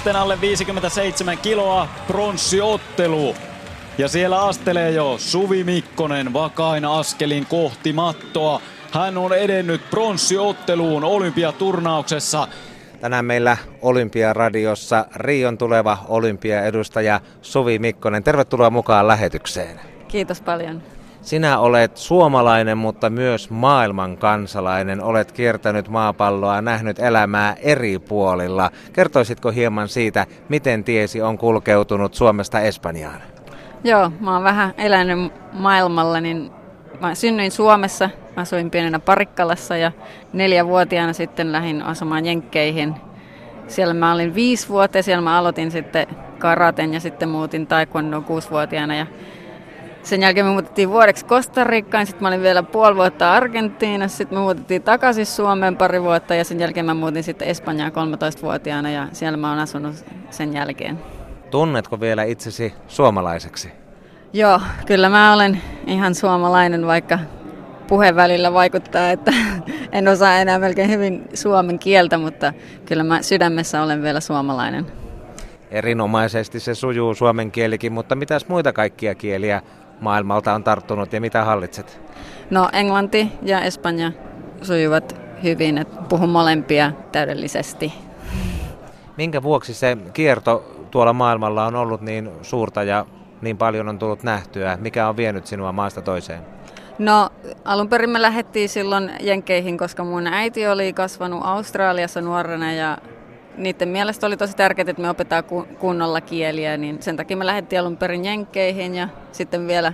Naisten alle 57 kiloa pronssiottelu. Ja siellä astelee jo Suvi Mikkonen vakain askelin kohti mattoa. Hän on edennyt pronssiotteluun olympiaturnauksessa. Tänään meillä Olympiaradiossa Rion tuleva olympiaedustaja Suvi Mikkonen. Tervetuloa mukaan lähetykseen. Kiitos paljon. Sinä olet suomalainen, mutta myös maailman kansalainen. Olet kiertänyt maapalloa, nähnyt elämää eri puolilla. Kertoisitko hieman siitä, miten tiesi on kulkeutunut Suomesta Espanjaan? Joo, mä oon vähän elänyt maailmalla, niin mä synnyin Suomessa, asuin pienenä Parikkalassa ja neljävuotiaana sitten lähdin asumaan Jenkkeihin. Siellä mä olin viisi vuotta siellä mä aloitin sitten karaten ja sitten muutin taekwondoon kuusivuotiaana ja sen jälkeen me muutettiin vuodeksi Costa Ricaan, sitten mä olin vielä puoli vuotta Argentiinassa, sitten me muutettiin takaisin Suomeen pari vuotta ja sen jälkeen mä muutin sitten Espanjaan 13-vuotiaana ja siellä mä oon asunut sen jälkeen. Tunnetko vielä itsesi suomalaiseksi? Joo, kyllä mä olen ihan suomalainen, vaikka puheen välillä vaikuttaa, että en osaa enää melkein hyvin suomen kieltä, mutta kyllä mä sydämessä olen vielä suomalainen. Erinomaisesti se sujuu suomen kielikin, mutta mitäs muita kaikkia kieliä maailmalta on tarttunut ja mitä hallitset? No englanti ja espanja sujuvat hyvin, että puhun molempia täydellisesti. Minkä vuoksi se kierto tuolla maailmalla on ollut niin suurta ja niin paljon on tullut nähtyä? Mikä on vienyt sinua maasta toiseen? No alun perin me lähdettiin silloin Jenkeihin, koska mun äiti oli kasvanut Australiassa nuorena ja niiden mielestä oli tosi tärkeää, että me opetaan kunnolla kieliä, niin sen takia me lähdettiin alun perin Jenkkeihin ja sitten vielä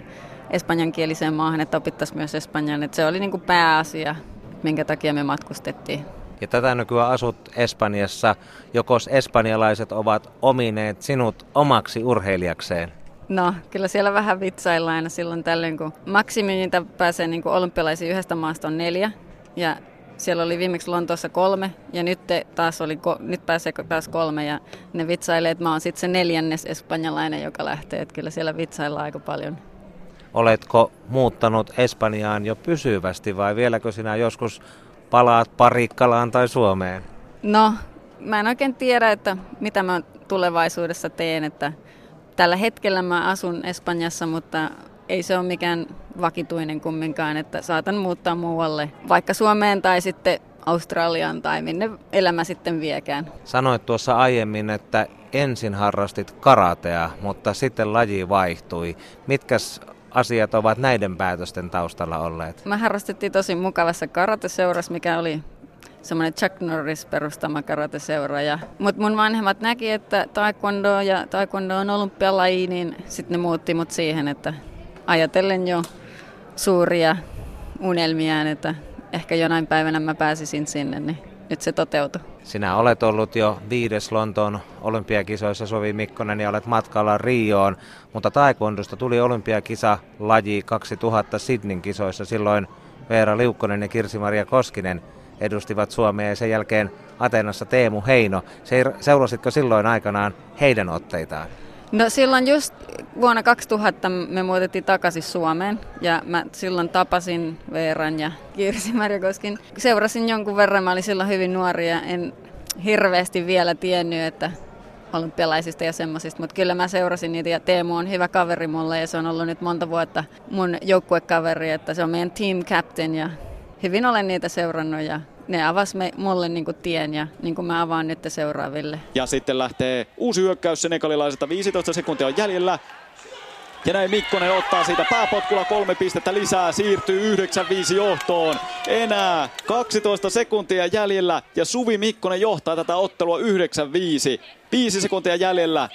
espanjankieliseen maahan, että opittaisiin myös espanjan. Että se oli niin kuin pääasia, minkä takia me matkustettiin. Ja tätä nykyään asut Espanjassa. Jokos espanjalaiset ovat omineet sinut omaksi urheilijakseen? No, kyllä siellä vähän vitsaillaan aina silloin tällöin, kun maksimi, pääsee niin olympialaisiin yhdestä maasta on neljä. Ja siellä oli viimeksi Lontoossa kolme ja nyt, taas oli, nyt pääsee taas kolme ja ne vitsailee, että mä oon sitten se neljännes espanjalainen, joka lähtee. Että kyllä siellä vitsaillaan aika paljon. Oletko muuttanut Espanjaan jo pysyvästi vai vieläkö sinä joskus palaat Parikkalaan tai Suomeen? No, mä en oikein tiedä, että mitä mä tulevaisuudessa teen. Että tällä hetkellä mä asun Espanjassa, mutta ei se ole mikään vakituinen kumminkaan, että saatan muuttaa muualle, vaikka Suomeen tai sitten Australiaan tai minne elämä sitten viekään. Sanoit tuossa aiemmin, että ensin harrastit karatea, mutta sitten laji vaihtui. Mitkäs asiat ovat näiden päätösten taustalla olleet? Mä harrastettiin tosi mukavassa karateseurassa, mikä oli semmoinen Chuck Norris perustama karateseura. Ja, mutta mun vanhemmat näki, että taekwondo ja taekwondo on olympialaji, niin sitten ne muutti mut siihen, että ajatellen jo suuria unelmiaan, että ehkä jonain päivänä mä pääsisin sinne, niin nyt se toteutui. Sinä olet ollut jo viides Lontoon olympiakisoissa, Sovi Mikkonen, ja olet matkalla Rioon, mutta taekwondosta tuli olympiakisa laji 2000 Sydneyn kisoissa. Silloin Veera Liukkonen ja Kirsi-Maria Koskinen edustivat Suomea ja sen jälkeen Atenassa Teemu Heino. Seurasitko silloin aikanaan heidän otteitaan? No silloin just vuonna 2000 me muutettiin takaisin Suomeen ja mä silloin tapasin Veeran ja Kirsi Marjakoskin. Seurasin jonkun verran, mä olin silloin hyvin nuori ja en hirveästi vielä tiennyt, että olympialaisista ja semmoisista, mutta kyllä mä seurasin niitä ja Teemu on hyvä kaveri mulle ja se on ollut nyt monta vuotta mun joukkuekaveri, että se on meidän team captain ja hyvin olen niitä seurannut ja ne avas me, mulle niin kuin tien ja niin kuin mä avaan nyt seuraaville. Ja sitten lähtee uusi hyökkäys senegalilaiselta. 15 sekuntia on jäljellä. Ja näin Mikkonen ottaa siitä pääpotkulla kolme pistettä lisää, siirtyy 9-5 johtoon. Enää 12 sekuntia jäljellä ja Suvi Mikkonen johtaa tätä ottelua 9-5. 5 sekuntia jäljellä.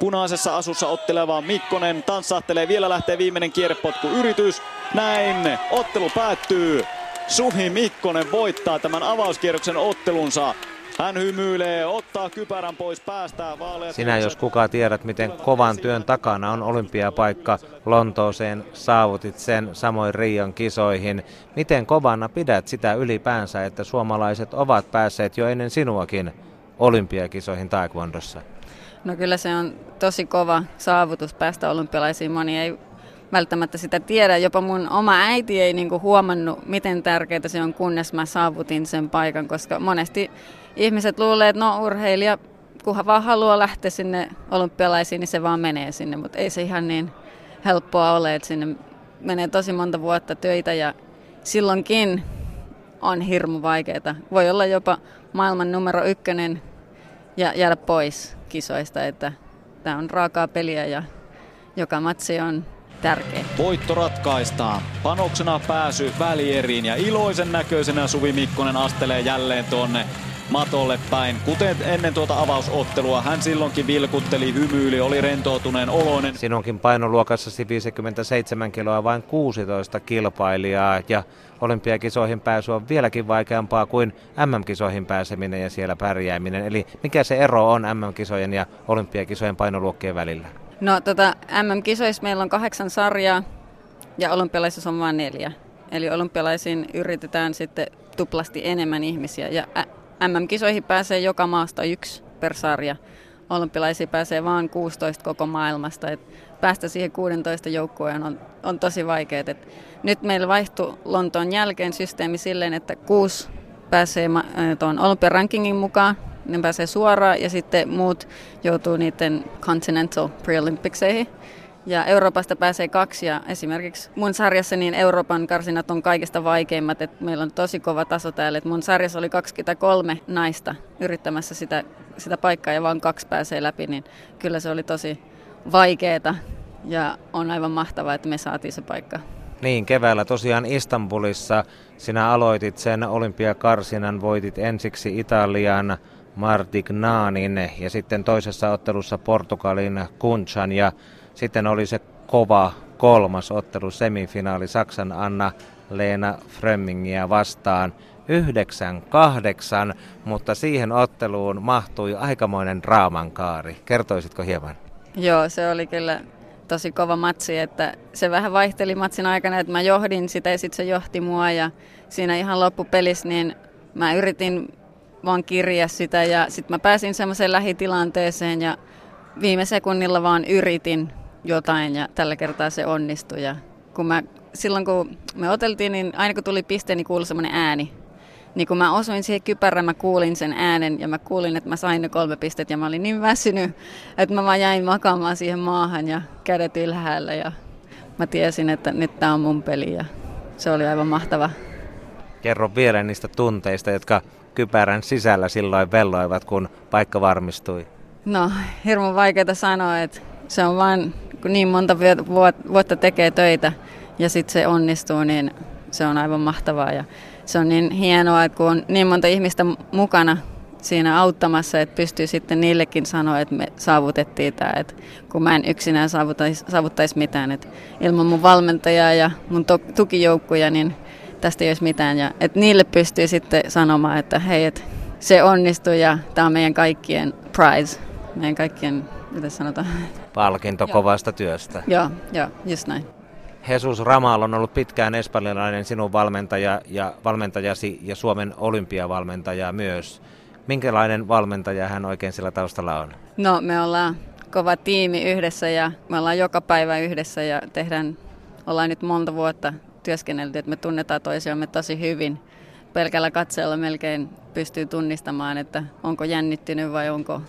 Punaisessa asussa otteleva Mikkonen tanssahtelee, vielä lähtee viimeinen kierrepotku yritys. Näin, ottelu päättyy. Suhi Mikkonen voittaa tämän avauskierroksen ottelunsa. Hän hymyilee, ottaa kypärän pois päästä. Vaaleat Sinä jos kuka tiedät, miten kovan työn takana on olympiapaikka Lontooseen, saavutit sen samoin Rion kisoihin. Miten kovana pidät sitä ylipäänsä, että suomalaiset ovat päässeet jo ennen sinuakin olympiakisoihin taekwondossa? No kyllä se on tosi kova saavutus päästä olympialaisiin. Moni ei välttämättä sitä tiedä. Jopa mun oma äiti ei niinku huomannut, miten tärkeää se on, kunnes mä saavutin sen paikan, koska monesti ihmiset luulee, että no urheilija kunhan vaan haluaa lähteä sinne olympialaisiin, niin se vaan menee sinne, mutta ei se ihan niin helppoa ole, että sinne menee tosi monta vuotta töitä ja silloinkin on hirmu vaikeaa. Voi olla jopa maailman numero ykkönen ja jäädä pois kisoista, että tämä on raakaa peliä ja joka matsi on tärkeä. Voitto ratkaistaan. Panoksena pääsy välieriin ja iloisen näköisenä Suvi Mikkonen astelee jälleen tuonne matolle päin. Kuten ennen tuota avausottelua, hän silloinkin vilkutteli, hymyili, oli rentoutuneen oloinen. Sinunkin painoluokassasi 57 kiloa vain 16 kilpailijaa ja olympiakisoihin pääsy on vieläkin vaikeampaa kuin MM-kisoihin pääseminen ja siellä pärjääminen. Eli mikä se ero on MM-kisojen ja olympiakisojen painoluokkien välillä? No tota, MM-kisoissa meillä on kahdeksan sarjaa ja olympialaisissa on vain neljä. Eli olympialaisiin yritetään sitten tuplasti enemmän ihmisiä ja MM-kisoihin pääsee joka maasta yksi per sarja. Olympialaisiin pääsee vain 16 koko maailmasta. Et päästä siihen 16 joukkueen on, on tosi vaikeaa. Nyt meillä vaihtui Lontoon jälkeen systeemi silleen, että kuusi pääsee tuon olympiarankingin mukaan, ne pääsee suoraan ja sitten muut joutuu niiden Continental Pre-Olympicseihin. Ja Euroopasta pääsee kaksi ja esimerkiksi mun sarjassa niin Euroopan karsinat on kaikista vaikeimmat. että meillä on tosi kova taso täällä. että mun sarjassa oli 23 naista yrittämässä sitä, sitä paikkaa ja vain kaksi pääsee läpi, niin kyllä se oli tosi vaikeeta ja on aivan mahtavaa, että me saatiin se paikka. Niin, keväällä tosiaan Istanbulissa sinä aloitit sen olympiakarsinan, voitit ensiksi Italian Martignanin ja sitten toisessa ottelussa Portugalin Kunchan ja sitten oli se kova kolmas ottelu semifinaali Saksan Anna Leena Frömmingiä vastaan 9-8, mutta siihen otteluun mahtui aikamoinen draamankaari. Kertoisitko hieman? Joo, se oli kyllä tosi kova matsi, että se vähän vaihteli matsin aikana, että mä johdin sitä ja sitten se johti mua ja siinä ihan loppupelissä niin mä yritin vaan kirjaa sitä ja sitten mä pääsin semmoiseen lähitilanteeseen ja viime sekunnilla vaan yritin jotain ja tällä kertaa se onnistui. Ja kun mä, silloin kun me oteltiin, niin aina kun tuli piste, niin kuului semmoinen ääni. Niin kun mä osuin siihen kypärään, mä kuulin sen äänen ja mä kuulin, että mä sain ne kolme pistet ja mä olin niin väsynyt, että mä vaan jäin makaamaan siihen maahan ja kädet ylhäällä ja mä tiesin, että nyt tää on mun peli ja se oli aivan mahtava. Kerro vielä niistä tunteista, jotka kypärän sisällä silloin velloivat, kun paikka varmistui. No, hirmu vaikeaa sanoa, että se on vain kun niin monta vuotta tekee töitä ja sitten se onnistuu, niin se on aivan mahtavaa. Ja se on niin hienoa, että kun on niin monta ihmistä mukana siinä auttamassa, että pystyy sitten niillekin sanoa, että me saavutettiin tämä, että kun mä en yksinään saavuttaisi, saavuttaisi mitään, että ilman mun valmentajaa ja mun tukijoukkuja, niin tästä ei olisi mitään. Ja että niille pystyy sitten sanomaan, että hei, että se onnistui ja tämä on meidän kaikkien prize, meidän kaikkien mitä sanotaan? Palkinto joo. kovasta työstä. Joo, joo, just näin. Jesus Ramal on ollut pitkään espanjalainen sinun valmentaja ja valmentajasi ja Suomen olympiavalmentaja myös. Minkälainen valmentaja hän oikein sillä taustalla on? No me ollaan kova tiimi yhdessä ja me ollaan joka päivä yhdessä ja tehdään, ollaan nyt monta vuotta työskennelty, että me tunnetaan toisiamme tosi hyvin. Pelkällä katseella melkein pystyy tunnistamaan, että onko jännittynyt vai onko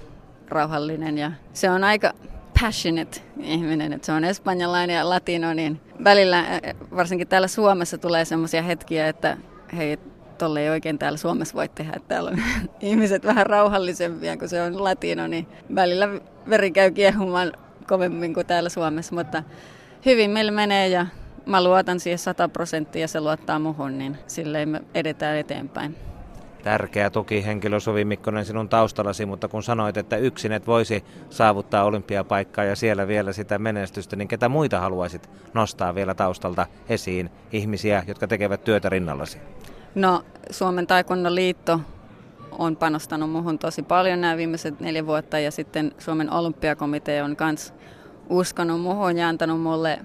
rauhallinen ja se on aika passionate ihminen, että se on espanjalainen ja latino, niin välillä varsinkin täällä Suomessa tulee semmoisia hetkiä, että hei, tolle ei oikein täällä Suomessa voi tehdä, että täällä on ihmiset vähän rauhallisempia, kun se on latino, niin välillä veri käy kiehumaan kovemmin kuin täällä Suomessa, mutta hyvin meillä menee ja mä luotan siihen 100 prosenttia ja se luottaa muhun, niin silleen me edetään eteenpäin tärkeä tukihenkilö Suvi Mikkonen sinun taustallasi, mutta kun sanoit, että yksin et voisi saavuttaa olympiapaikkaa ja siellä vielä sitä menestystä, niin ketä muita haluaisit nostaa vielä taustalta esiin, ihmisiä, jotka tekevät työtä rinnallasi? No Suomen taekwondo liitto on panostanut muuhun tosi paljon nämä viimeiset neljä vuotta ja sitten Suomen olympiakomitea on myös uskonut muuhun ja antanut mulle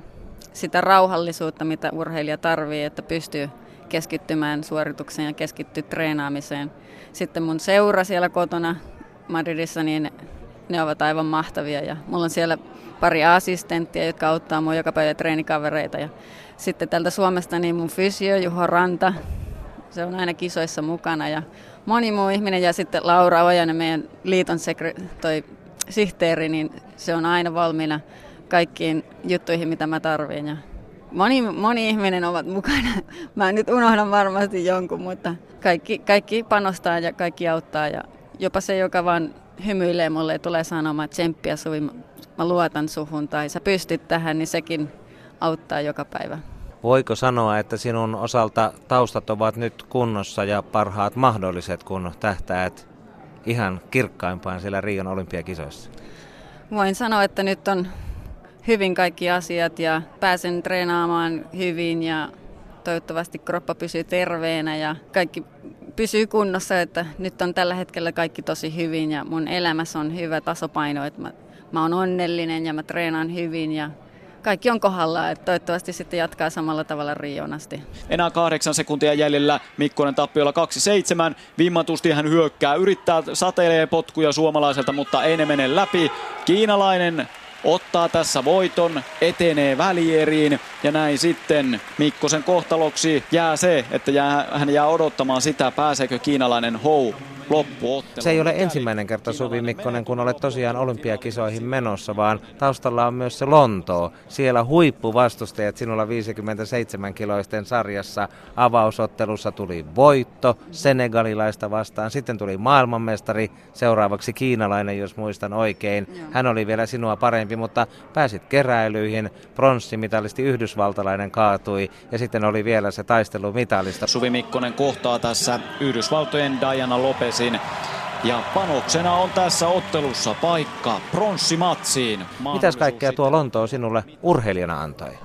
sitä rauhallisuutta, mitä urheilija tarvii, että pystyy keskittymään suoritukseen ja keskittyä treenaamiseen. Sitten mun seura siellä kotona Madridissa, niin ne ovat aivan mahtavia ja mulla on siellä pari assistenttia, jotka auttaa mua joka päivä treenikavereita. Ja sitten tältä Suomesta niin mun fysio Juho Ranta, se on aina kisoissa mukana ja moni muu ihminen ja sitten Laura Ojanen, meidän liiton sekre- toi sihteeri, niin se on aina valmiina kaikkiin juttuihin, mitä mä tarvin. Ja moni, moni ihminen ovat mukana. Mä nyt unohdan varmasti jonkun, mutta kaikki, kaikki panostaa ja kaikki auttaa. Ja jopa se, joka vaan hymyilee mulle ja tulee sanomaan tsemppiä Suvi, mä luotan suhun tai sä pystyt tähän, niin sekin auttaa joka päivä. Voiko sanoa, että sinun osalta taustat ovat nyt kunnossa ja parhaat mahdolliset, kun tähtäät ihan kirkkaimpaan siellä Rion olympiakisoissa? Voin sanoa, että nyt on hyvin kaikki asiat ja pääsen treenaamaan hyvin ja toivottavasti kroppa pysyy terveenä ja kaikki pysyy kunnossa, että nyt on tällä hetkellä kaikki tosi hyvin ja mun elämässä on hyvä tasapaino, että mä, mä oon onnellinen ja mä treenaan hyvin ja kaikki on kohdalla, että toivottavasti sitten jatkaa samalla tavalla Rion asti. Enää kahdeksan sekuntia jäljellä, Mikkonen tappiolla 2-7, vimmatusti hän hyökkää, yrittää sateilee potkuja suomalaiselta, mutta ei ne mene läpi. Kiinalainen ottaa tässä voiton, etenee välieriin ja näin sitten Mikkosen kohtaloksi jää se, että jää, hän jää odottamaan sitä, pääseekö kiinalainen Hou loppuottelu. Se ei ole ensimmäinen kerta Suvi Mikkonen, kun olet tosiaan olympiakisoihin menossa, vaan taustalla on myös se Lontoo. Siellä huippuvastustajat sinulla 57 kiloisten sarjassa avausottelussa tuli voitto Senegalilaista vastaan. Sitten tuli maailmanmestari, seuraavaksi kiinalainen, jos muistan oikein. Hän oli vielä sinua parempi, mutta pääsit keräilyihin. Pronssimitalisti yhdysvaltalainen kaatui ja sitten oli vielä se taistelu mitalista. Suvi Mikkonen kohtaa tässä Yhdysvaltojen Diana Lopez Lopesin. Ja panoksena on tässä ottelussa paikka pronssimatsiin. Mitäs kaikkea tuo Lontoo sinulle urheilijana antoi?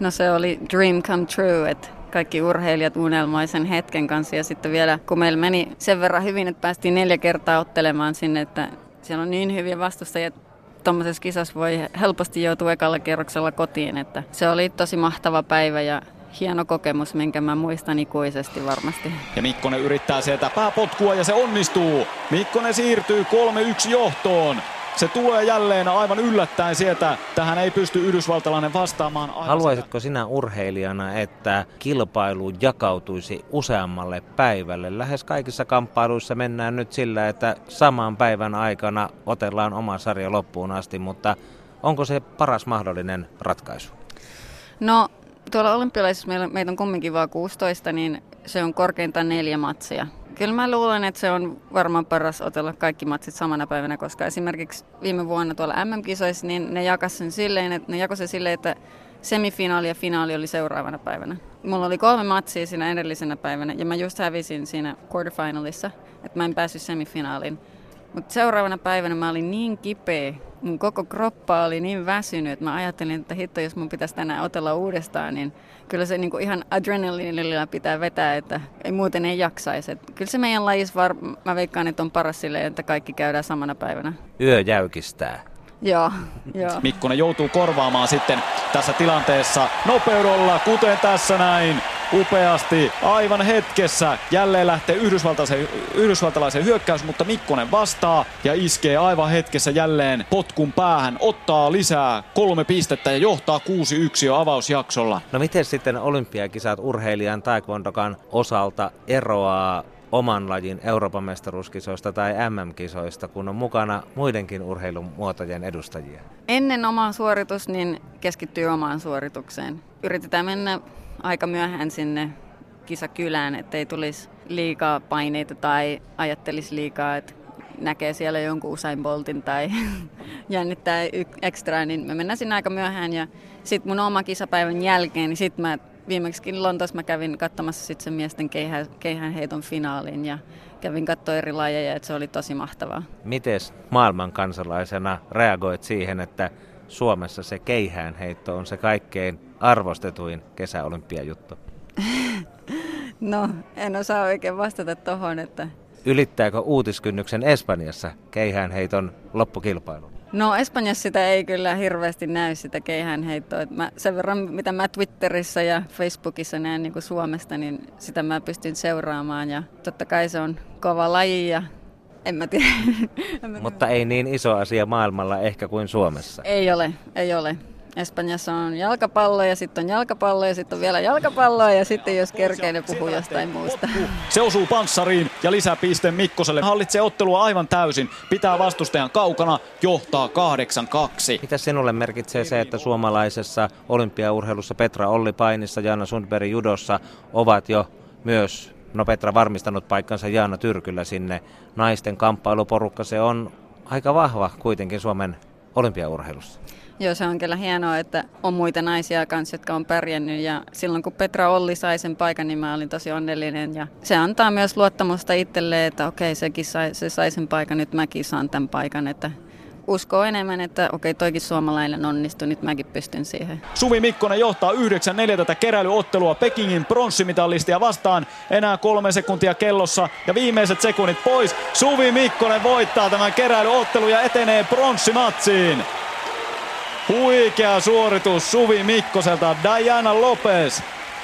No se oli dream come true, että kaikki urheilijat unelmoisen hetken kanssa ja sitten vielä kun meillä meni sen verran hyvin, että päästiin neljä kertaa ottelemaan sinne, että siellä on niin hyviä vastustajia, tuommoisessa kisassa voi helposti joutua ekalla kerroksella kotiin, että se oli tosi mahtava päivä ja hieno kokemus, minkä mä muistan ikuisesti varmasti. Ja Mikkonen yrittää sieltä pääpotkua ja se onnistuu. Mikkonen siirtyy 3-1 johtoon. Se tulee jälleen aivan yllättäen sieltä. Tähän ei pysty yhdysvaltalainen vastaamaan. Haluaisitko sinä urheilijana, että kilpailu jakautuisi useammalle päivälle? Lähes kaikissa kamppailuissa mennään nyt sillä, että saman päivän aikana otellaan oma sarja loppuun asti, mutta onko se paras mahdollinen ratkaisu? No tuolla olympialaisissa meillä, meitä on kumminkin vain 16, niin se on korkeintaan neljä matsia. Kyllä mä luulen, että se on varmaan paras otella kaikki matsit samana päivänä, koska esimerkiksi viime vuonna tuolla MM-kisoissa, niin ne jakas sen silleen, että, ne jakoi sen silleen, että semifinaali ja finaali oli seuraavana päivänä. Mulla oli kolme matsia siinä edellisenä päivänä ja mä just hävisin siinä quarterfinalissa, että mä en päässyt semifinaaliin. Mutta seuraavana päivänä mä olin niin kipeä, mun koko kroppa oli niin väsynyt, että mä ajattelin, että hitto, jos mun pitäisi tänään otella uudestaan, niin kyllä se niin kuin ihan adrenalinilla pitää vetää, että ei muuten ei jaksaisi. Et kyllä se meidän lajissa, var, mä veikkaan, että on paras silleen, että kaikki käydään samana päivänä. Yö jäykistää. Joo, joo. Mikkonen joutuu korvaamaan sitten tässä tilanteessa nopeudella, kuten tässä näin upeasti aivan hetkessä. Jälleen lähtee yhdysvaltalaisen, yhdysvaltalaisen hyökkäys, mutta Mikkonen vastaa ja iskee aivan hetkessä jälleen potkun päähän. Ottaa lisää kolme pistettä ja johtaa 6-1 jo avausjaksolla. No miten sitten olympiakisat urheilijan taekwondokan osalta eroaa oman lajin Euroopan mestaruuskisoista tai MM-kisoista, kun on mukana muidenkin urheilumuotojen edustajia? Ennen omaa suoritus, niin keskittyy omaan suoritukseen. Yritetään mennä aika myöhään sinne kisakylään, ettei tulisi liikaa paineita tai ajattelisi liikaa, että näkee siellä jonkun Usain Boltin tai jännittää ekstra, niin me mennään sinne aika myöhään ja sitten mun oma kisapäivän jälkeen, niin sitten mä viimeksikin Lontoossa mä kävin katsomassa sit sen miesten keihä, keihänheiton finaalin ja kävin katsoa eri lajeja, että se oli tosi mahtavaa. Miten maailman kansalaisena reagoit siihen, että Suomessa se keihäänheitto on se kaikkein arvostetuin kesäolympiajuttu? no, en osaa oikein vastata tohon, että... Ylittääkö uutiskynnyksen Espanjassa keihäänheiton loppukilpailu? No Espanjassa sitä ei kyllä hirveästi näy sitä keihäänheittoa. Mä, sen verran mitä mä Twitterissä ja Facebookissa näen niin kuin Suomesta, niin sitä mä pystyn seuraamaan. Ja totta kai se on kova laji ja en mä tiedä. Mutta ei niin iso asia maailmalla ehkä kuin Suomessa. Ei ole, ei ole. Espanjassa on jalkapallo ja sitten on jalkapallo ja sitten on vielä jalkapallo ja sitten jos kerkee, ne puhuu jostain muusta. Se osuu panssariin ja lisää pisteen Mikkoselle. Hallitsee ottelua aivan täysin. Pitää vastustajan kaukana, johtaa 8-2. Mitä sinulle merkitsee se, että suomalaisessa olympiaurheilussa Petra Olli Painissa, Jaana Sundberg judossa ovat jo myös No Petra varmistanut paikkansa Jaana Tyrkyllä sinne. Naisten kamppailuporukka, se on aika vahva kuitenkin Suomen olympiaurheilussa. Joo, se on kyllä hienoa, että on muita naisia kanssa, jotka on pärjännyt. Ja silloin kun Petra Olli sai sen paikan, niin mä olin tosi onnellinen. Ja se antaa myös luottamusta itselleen, että okei, sekin sai, se sai sen paikan, nyt mäkin saan tämän paikan. Että uskoo enemmän, että okei, toikin suomalainen onnistui, nyt mäkin pystyn siihen. Suvi Mikkonen johtaa 9-4 tätä keräilyottelua Pekingin pronssimitalistia vastaan. Enää kolme sekuntia kellossa ja viimeiset sekunnit pois. Suvi Mikkonen voittaa tämän keräilyottelun ja etenee pronssimatsiin. Huikea suoritus Suvi Mikkoselta. Diana Lopez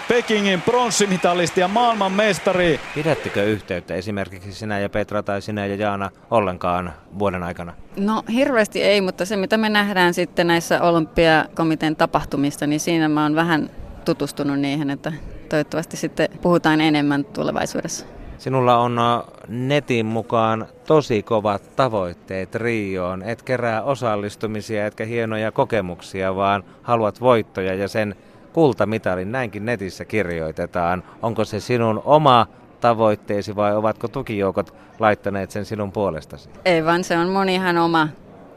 Pekingin pronssimitalisti ja maailmanmestari. Pidättekö yhteyttä esimerkiksi sinä ja Petra tai sinä ja Jaana ollenkaan vuoden aikana? No hirveästi ei, mutta se mitä me nähdään sitten näissä olympiakomitean tapahtumista, niin siinä mä oon vähän tutustunut niihin, että toivottavasti sitten puhutaan enemmän tulevaisuudessa. Sinulla on äh, netin mukaan tosi kovat tavoitteet Rioon. Et kerää osallistumisia etkä hienoja kokemuksia, vaan haluat voittoja ja sen kultamitalin. Näinkin netissä kirjoitetaan. Onko se sinun oma tavoitteesi vai ovatko tukijoukot laittaneet sen sinun puolestasi? Ei vaan se on monihan oma.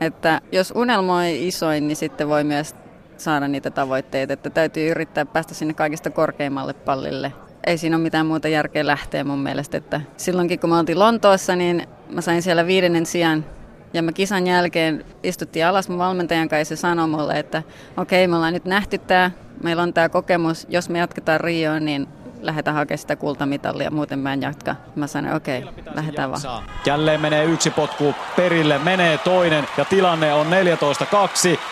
Että jos unelmoi isoin, niin sitten voi myös saada niitä tavoitteita. Että täytyy yrittää päästä sinne kaikista korkeimmalle pallille. Ei siinä ole mitään muuta järkeä lähteä mun mielestä. Että silloinkin kun me oltiin Lontoossa, niin mä sain siellä viidennen sijaan ja me kisan jälkeen istuttiin alas mun valmentajan kanssa ja sanoi mulle, että okei, okay, me ollaan nyt nähty tämä, meillä on tämä kokemus, jos me jatketaan Rioon, niin lähdetään hakemaan sitä kultamitalia, muuten mä en jatka. Mä sanoin, okei, okay, lähdetään vaan. Jälleen menee yksi potku perille, menee toinen ja tilanne on 14-2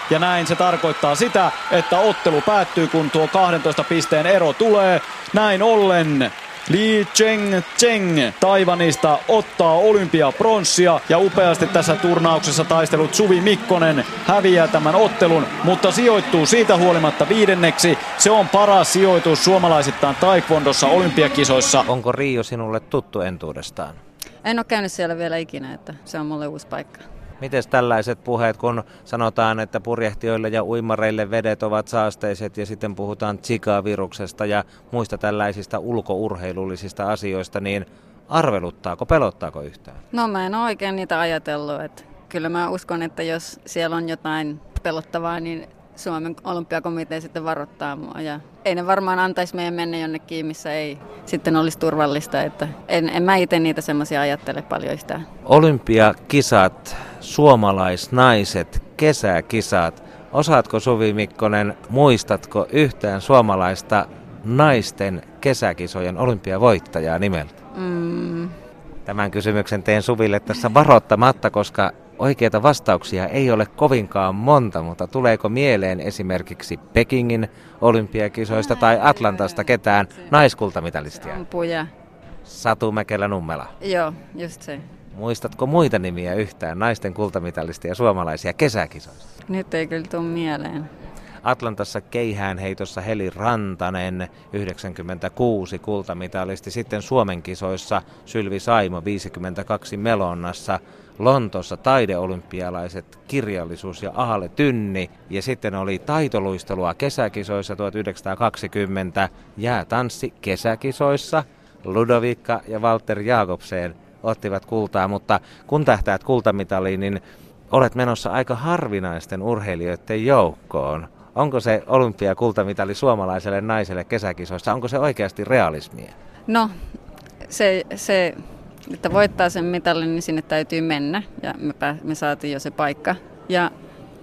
ja näin se tarkoittaa sitä, että ottelu päättyy, kun tuo 12 pisteen ero tulee. Näin ollen Li Cheng Cheng Taivanista ottaa olympiapronssia ja upeasti tässä turnauksessa taistelut Suvi Mikkonen häviää tämän ottelun, mutta sijoittuu siitä huolimatta viidenneksi. Se on paras sijoitus suomalaisittain taekwondossa olympiakisoissa. Onko Rio sinulle tuttu entuudestaan? En ole käynyt siellä vielä ikinä, että se on mulle uusi paikka. Miten tällaiset puheet, kun sanotaan, että purjehtijoille ja uimareille vedet ovat saasteiset ja sitten puhutaan Zika-viruksesta ja muista tällaisista ulkourheilullisista asioista, niin arveluttaako, pelottaako yhtään? No mä en ole oikein niitä ajatellut. Että kyllä mä uskon, että jos siellä on jotain pelottavaa, niin Suomen olympiakomitea sitten varoittaa mua. Ja ei ne varmaan antaisi meidän mennä jonnekin, missä ei sitten olisi turvallista. Että en, en mä itse niitä semmoisia ajattele paljon yhtään. Olympiakisat, suomalaisnaiset, kesäkisat. Osaatko Suvi Mikkonen, muistatko yhtään suomalaista naisten kesäkisojen olympiavoittajaa nimeltä? Mm. Tämän kysymyksen teen Suville tässä varoittamatta, koska Oikeita vastauksia ei ole kovinkaan monta, mutta tuleeko mieleen esimerkiksi Pekingin olympiakisoista tai Atlantasta ketään naiskultamitalistia? Ampuja. Satu Mäkelä Nummela. Joo, just se. Muistatko muita nimiä yhtään naisten kultamitalistia suomalaisia kesäkisoista? Nyt ei kyllä tule mieleen. Atlantassa keihäänheitossa Heli Rantanen, 96 kultamitalisti. Sitten Suomen kisoissa Sylvi Saimo, 52 Melonnassa. Lontossa taideolympialaiset kirjallisuus ja Ahale Tynni. Ja sitten oli taitoluistelua kesäkisoissa 1920, jäätanssi kesäkisoissa. Ludovikka ja Walter Jakobsen ottivat kultaa, mutta kun tähtäät kultamitaliin, niin olet menossa aika harvinaisten urheilijoiden joukkoon. Onko se olympiakultamitali suomalaiselle naiselle kesäkisoissa, onko se oikeasti realismia? No, se, se että voittaa sen mitalin, niin sinne täytyy mennä ja me, pää, me saatiin jo se paikka. Ja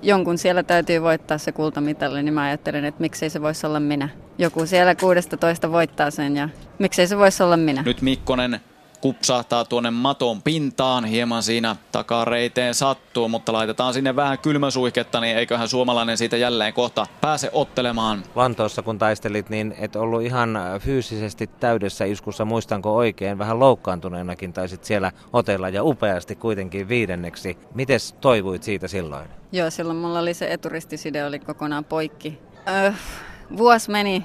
jonkun siellä täytyy voittaa se kultamitali, niin mä ajattelen, että miksei se voisi olla minä. Joku siellä 16 voittaa sen ja miksei se voisi olla minä. Nyt Mikkonen kupsahtaa tuonne maton pintaan. Hieman siinä takareiteen sattuu, mutta laitetaan sinne vähän kylmäsuihketta, niin eiköhän suomalainen siitä jälleen kohta pääse ottelemaan. Lontoossa kun taistelit, niin et ollut ihan fyysisesti täydessä iskussa, muistanko oikein, vähän loukkaantuneenakin taisit siellä otella ja upeasti kuitenkin viidenneksi. Mites toivuit siitä silloin? Joo, silloin mulla oli se eturistiside oli kokonaan poikki. Öh, vuosi meni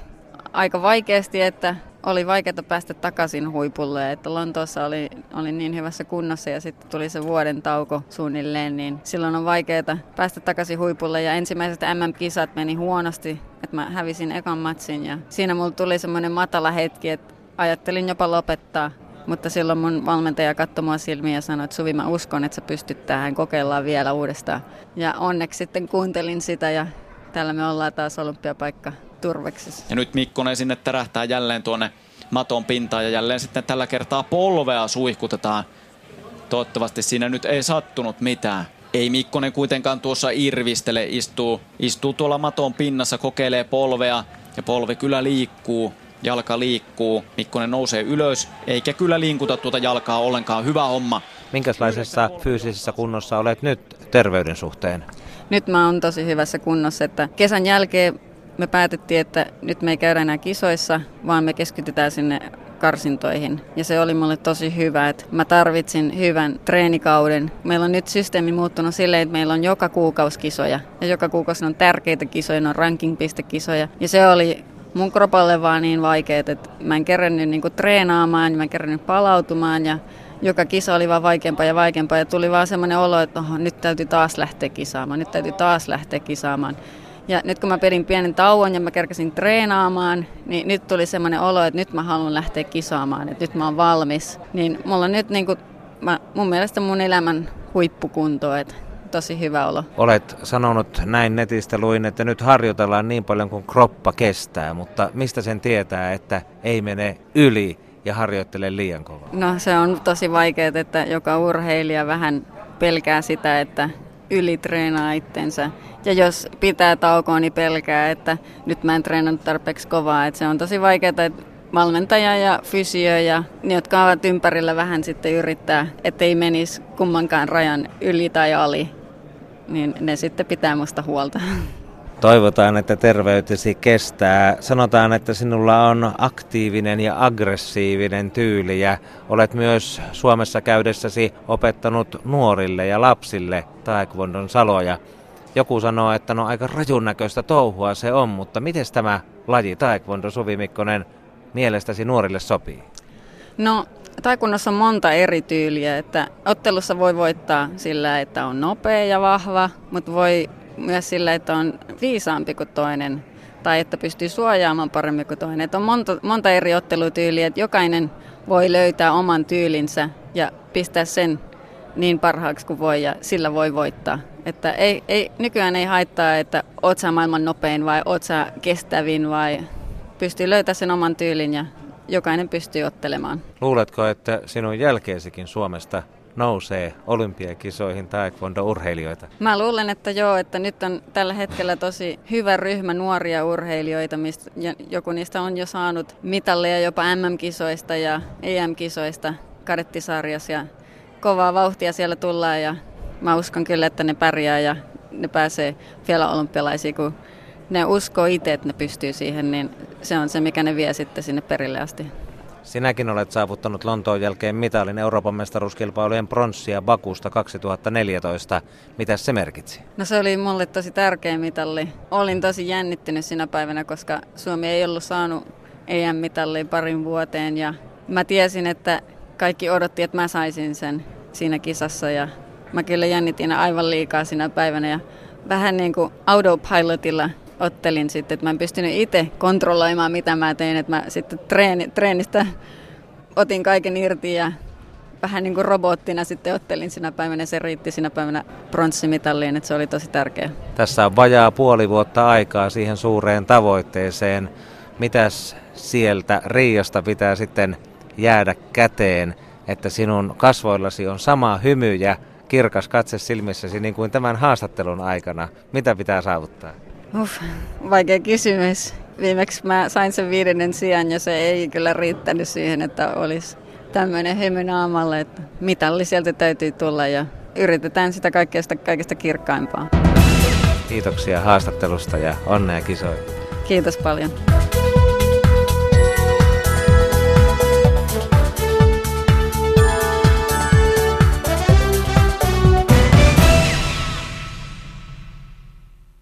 aika vaikeasti, että oli vaikeaa päästä takaisin huipulle, että Lontoossa oli, oli niin hyvässä kunnossa ja sitten tuli se vuoden tauko suunnilleen, niin silloin on vaikeaa päästä takaisin huipulle. Ja ensimmäiset MM-kisat meni huonosti, että mä hävisin ekan matsin ja siinä mulla tuli semmoinen matala hetki, että ajattelin jopa lopettaa, mutta silloin mun valmentaja katsoi mua silmiin ja sanoi, että Suvi mä uskon, että sä pystyt tähän, kokeillaan vielä uudestaan. Ja onneksi sitten kuuntelin sitä ja täällä me ollaan taas olympiapaikka turveksissa. Ja nyt Mikkonen sinne tärähtää jälleen tuonne maton pintaan ja jälleen sitten tällä kertaa polvea suihkutetaan. Toivottavasti siinä nyt ei sattunut mitään. Ei Mikkonen kuitenkaan tuossa irvistele, istuu, istuu tuolla maton pinnassa, kokeilee polvea ja polvi kyllä liikkuu. Jalka liikkuu, Mikkonen nousee ylös, eikä kyllä liinkuta tuota jalkaa ollenkaan. Hyvä homma. Minkälaisessa fyysisessä kunnossa olet nyt terveyden suhteen? Nyt mä oon tosi hyvässä kunnossa, että kesän jälkeen me päätettiin, että nyt me ei käydä enää kisoissa, vaan me keskitytään sinne karsintoihin. Ja se oli mulle tosi hyvä, että mä tarvitsin hyvän treenikauden. Meillä on nyt systeemi muuttunut silleen, että meillä on joka kuukausi kisoja. Ja joka kuukausi on tärkeitä kisoja, ne on ranking-pistekisoja. Ja se oli mun kropalle vaan niin vaikeet, että mä en kerännyt niinku treenaamaan, mä en kerännyt palautumaan ja joka kisa oli vaan vaikeampaa ja vaikeampaa ja tuli vaan semmoinen olo, että oho, nyt täytyy taas lähteä kisaamaan, nyt täytyy taas lähteä kisaamaan. Ja nyt kun mä pedin pienen tauon ja mä kerkäsin treenaamaan, niin nyt tuli semmoinen olo, että nyt mä haluan lähteä kisaamaan, että nyt mä oon valmis. Niin mulla on nyt niin kuin, mä, mun mielestä mun elämän huippukunto, että tosi hyvä olo. Olet sanonut näin netistä luin, että nyt harjoitellaan niin paljon kuin kroppa kestää, mutta mistä sen tietää, että ei mene yli ja harjoittele liian kovaa? No se on tosi vaikeaa, että joka urheilija vähän pelkää sitä, että ylitreenaa itsensä. Ja jos pitää taukoa, niin pelkää, että nyt mä en treenannut tarpeeksi kovaa. Että se on tosi vaikeaa, että valmentaja ja fysio ja ne, jotka ovat ympärillä vähän sitten yrittää, ettei menisi kummankaan rajan yli tai ali, niin ne sitten pitää musta huolta. Toivotaan, että terveytesi kestää. Sanotaan, että sinulla on aktiivinen ja aggressiivinen tyyli ja olet myös Suomessa käydessäsi opettanut nuorille ja lapsille taekwondon saloja. Joku sanoo, että no aika rajun näköistä touhua se on, mutta miten tämä laji taekwondo Suvi Mikkonen mielestäsi nuorille sopii? No, taekwondossa on monta eri tyyliä, että ottelussa voi voittaa sillä, että on nopea ja vahva, mutta voi myös sillä, että on viisaampi kuin toinen tai että pystyy suojaamaan paremmin kuin toinen. Että on monta, monta eri ottelutyyliä, että jokainen voi löytää oman tyylinsä ja pistää sen niin parhaaksi kuin voi ja sillä voi voittaa. Että ei, ei, nykyään ei haittaa, että oot sä maailman nopein vai oot sä kestävin vai pystyy löytämään sen oman tyylin ja jokainen pystyy ottelemaan. Luuletko, että sinun jälkeesikin Suomesta nousee olympiakisoihin taekwondo-urheilijoita? Mä luulen, että joo, että nyt on tällä hetkellä tosi hyvä ryhmä nuoria urheilijoita, mistä joku niistä on jo saanut mitalleja jopa MM-kisoista ja EM-kisoista kadettisarjassa ja kovaa vauhtia siellä tullaan ja mä uskon kyllä, että ne pärjää ja ne pääsee vielä olympialaisiin, kun ne uskoo itse, että ne pystyy siihen, niin se on se, mikä ne vie sitten sinne perille asti. Sinäkin olet saavuttanut Lontoon jälkeen mitalin Euroopan mestaruuskilpailujen pronssia Bakusta 2014. Mitä se merkitsi? No se oli mulle tosi tärkeä mitalli. Olin tosi jännittynyt sinä päivänä, koska Suomi ei ollut saanut EM-mitallia parin vuoteen ja mä tiesin, että kaikki odotti, että mä saisin sen siinä kisassa ja mä kyllä jännitin aivan liikaa sinä päivänä ja vähän niin kuin autopilotilla ottelin sitten, että mä en pystynyt itse kontrolloimaan mitä mä tein, että mä sitten treeni, treenistä otin kaiken irti ja vähän niin kuin robottina sitten ottelin sinä päivänä. Se riitti sinä päivänä pronssimitalliin, että se oli tosi tärkeä. Tässä on vajaa puoli vuotta aikaa siihen suureen tavoitteeseen. Mitäs sieltä Riiosta pitää sitten jäädä käteen, että sinun kasvoillasi on sama hymy ja kirkas katse silmissäsi niin kuin tämän haastattelun aikana. Mitä pitää saavuttaa? Uff, vaikea kysymys. Viimeksi mä sain sen viidennen sijaan ja se ei kyllä riittänyt siihen, että olisi tämmöinen hymy naamalle, että mitalli sieltä täytyy tulla ja yritetään sitä kaikkeesta, kaikesta kirkkaimpaa. Kiitoksia haastattelusta ja onnea kisoihin. Kiitos paljon.